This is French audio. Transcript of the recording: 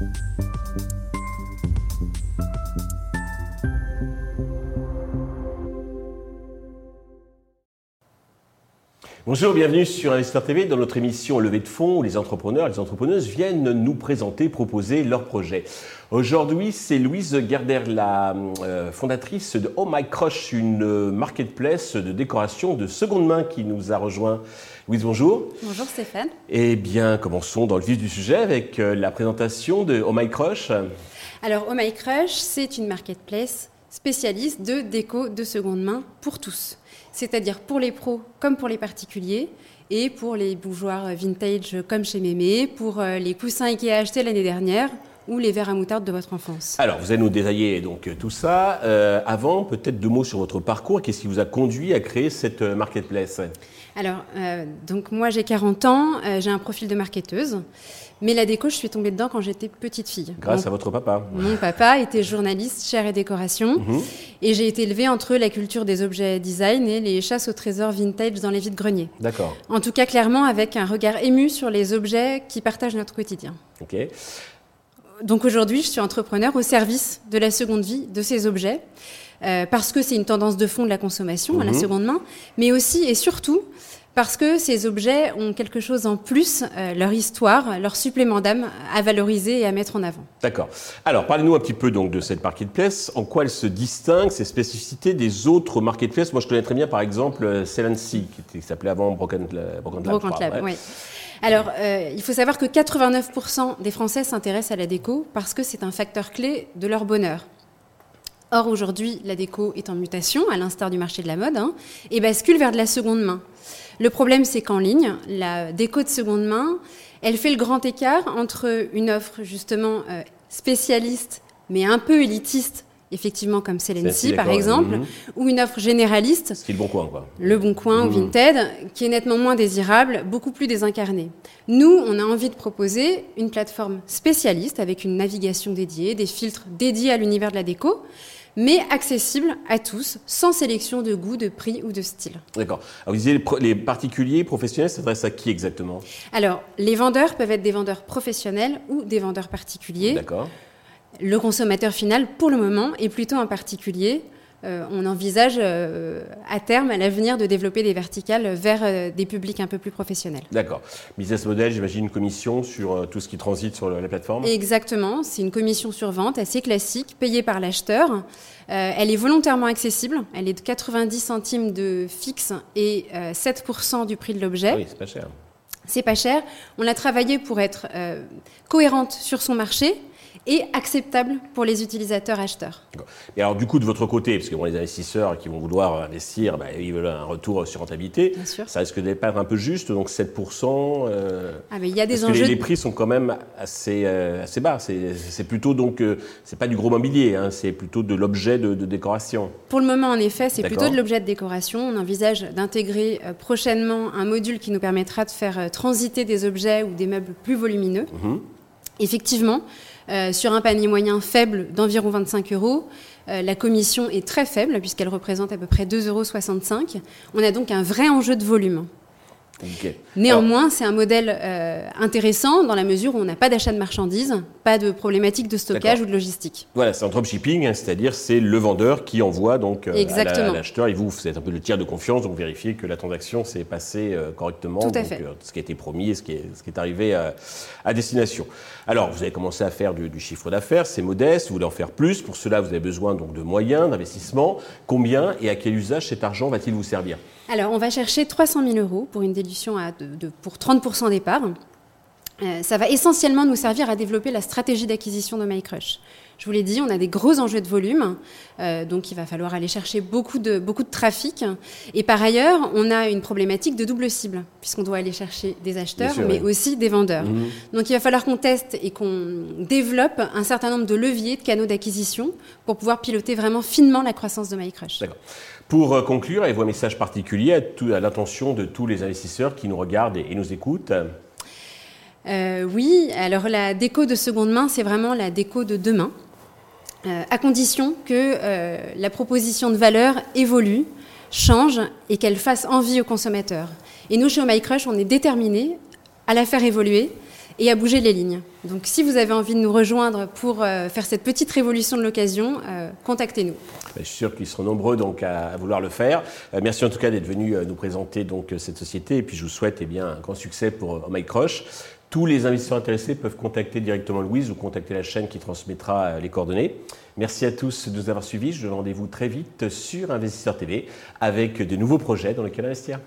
you Bonjour, bienvenue sur Investor TV dans notre émission Levée de fonds où les entrepreneurs et les entrepreneuses viennent nous présenter, proposer leurs projets. Aujourd'hui, c'est Louise Gerder, la euh, fondatrice de Oh My Crush, une marketplace de décoration de seconde main qui nous a rejoint. Louise, bonjour. Bonjour Stéphane. Eh bien, commençons dans le vif du sujet avec euh, la présentation de Oh My Crush. Alors, Oh My Crush, c'est une marketplace spécialiste de déco de seconde main pour tous. C'est-à-dire pour les pros comme pour les particuliers, et pour les bougeoirs vintage comme chez Mémé, pour euh, les coussins Ikea achetés l'année dernière ou les verres à moutarde de votre enfance. Alors, vous allez nous détailler donc euh, tout ça. Euh, avant, peut-être deux mots sur votre parcours. Qu'est-ce qui vous a conduit à créer cette marketplace? Alors, donc moi j'ai 40 ans, j'ai un profil de marketeuse. Mais la déco, je suis tombée dedans quand j'étais petite fille. Grâce à votre papa. Mon papa était journaliste, chair et décoration. Mhm. Et j'ai été élevée entre la culture des objets design et les chasses au trésor vintage dans les vides-greniers. D'accord. En tout cas, clairement, avec un regard ému sur les objets qui partagent notre quotidien. Ok. Donc aujourd'hui, je suis entrepreneur au service de la seconde vie de ces objets. Euh, parce que c'est une tendance de fond de la consommation à la mhm. seconde main, mais aussi et surtout parce que ces objets ont quelque chose en plus, euh, leur histoire, leur supplément d'âme à valoriser et à mettre en avant. D'accord. Alors, parlez-nous un petit peu donc de cette marketplace. En quoi elle se distingue, ses spécificités des autres marketplaces? Moi, je connais très bien, par exemple, euh, Celency, qui s'appelait avant Broken, Lab. Broken Lab, oui. Alors, euh, il faut savoir que 89% des Français s'intéressent à la déco parce que c'est un facteur clé de leur bonheur. Or, aujourd'hui, la déco est en mutation, à l'instar du marché de la mode, hein, et bascule vers de la seconde main. Le problème, c'est qu'en ligne, la déco de seconde main, elle fait le grand écart entre une offre justement euh, spécialiste, mais un peu élitiste, effectivement comme Celency par exemple, mhm. ou une offre généraliste. C'est le bon coin, quoi. Le bon coin ou mhm. Vinted, qui est nettement moins désirable, beaucoup plus désincarné. Nous, on a envie de proposer une plateforme spécialiste avec une navigation dédiée, des filtres dédiés à l'univers de la déco mais accessible à tous, sans sélection de goût, de prix ou de style. D'accord. Alors, vous disiez les, particuliers, professionnels, s'adressent à qui exactement? Alors, les vendeurs peuvent être des vendeurs professionnels ou des vendeurs particuliers. D'accord. Le consommateur final, pour le moment, est plutôt un particulier. Euh, on envisage euh, à terme, à l'avenir, de développer des verticales vers euh, des publics un peu plus professionnels. D'accord. Business model, j'imagine une commission sur tout ce qui transite sur la plateforme? Exactement. C'est une commission sur vente assez classique, payée par l'acheteur. elle est volontairement accessible. Elle est de 90 centimes de fixe et 7% du prix de l'objet. Oui, c'est pas cher. C'est pas cher. On l'a travaillé pour être cohérente sur son marché et acceptable pour les utilisateurs acheteurs. Et alors du coup de votre côté, parce que les investisseurs qui vont vouloir investir, bah, ils veulent un retour sur rentabilité, Bien sûr. ça risque d'être un peu juste, donc 7%. Euh, ah mais il y a des enjeux. Que les, prix sont quand même assez, euh, assez bas. C'est plutôt donc euh, c'est pas du gros mobilier, hein, c'est plutôt de l'objet de, décoration. Pour le moment en effet, c'est plutôt de l'objet de décoration. On envisage d'intégrer prochainement un module qui nous permettra de faire transiter des objets ou des meubles plus volumineux. Mhm. Effectivement, euh, sur un panier moyen faible d'environ 25 euros, euh, la commission est très faible puisqu'elle représente à peu près 2,65 euros. On a donc un vrai enjeu de volume. Néanmoins, c'est un modèle euh, intéressant dans la mesure où on n'a pas d'achat de marchandises, pas de problématique de stockage ou de logistique. Voilà, c'est un dropshipping, hein, c'est-à-dire c'est le vendeur qui envoie donc euh, à l'acheteur et vous, c'est un peu le tiers de confiance, donc vérifiez que la transaction s'est passée euh, correctement, Tout à fait. ce qui a été promis et ce qui est, ce qui est arrivé à, destination. Alors, vous avez commencé à faire du, chiffre d'affaires, c'est modeste, vous voulez en faire plus. Pour cela, vous avez besoin donc de moyens, d'investissement. Combien et à quel usage cet argent va-t-il vous servir? Alors, on va chercher 300 000 euros pour une dilution pour 30% des parts. Euh, ça va essentiellement nous servir à développer la stratégie d'acquisition de MyCrush. Je vous l'ai dit, on a des gros enjeux de volume, euh, donc il va falloir aller chercher beaucoup de, beaucoup de trafic. Et par ailleurs, on a une problématique de double cible, puisqu'on doit aller chercher des acheteurs, mais aussi des vendeurs. Mhm. Donc il va falloir qu'on teste et qu'on développe un certain nombre de leviers, de canaux d'acquisition, pour pouvoir piloter vraiment finement la croissance de MyCrush. D'accord. Pour euh, conclure, avez-vous un message particulier à, l'attention de tous les investisseurs qui nous regardent et, nous écoutent euh, Oui, alors la déco de seconde main, c'est vraiment la déco de demain, à condition que la proposition de valeur évolue, change et qu'elle fasse envie aux consommateurs. Et nous, chez Oh My Crush, on est déterminés à la faire évoluer et à bouger les lignes. Donc si vous avez envie de nous rejoindre pour euh, faire cette petite révolution de l'occasion, euh, contactez-nous. Ben, je suis sûr qu'ils seront nombreux donc à, vouloir le faire. Euh, merci en tout cas d'être venu nous présenter donc cette société et puis je vous souhaite eh bien, un grand succès pour Oh My Crush. Tous les investisseurs intéressés peuvent contacter directement Louise ou contacter la chaîne qui transmettra les coordonnées. Merci à tous de nous avoir suivis. Je donne rendez-vous très vite sur Investisseur TV avec de nouveaux projets dans lesquels investir.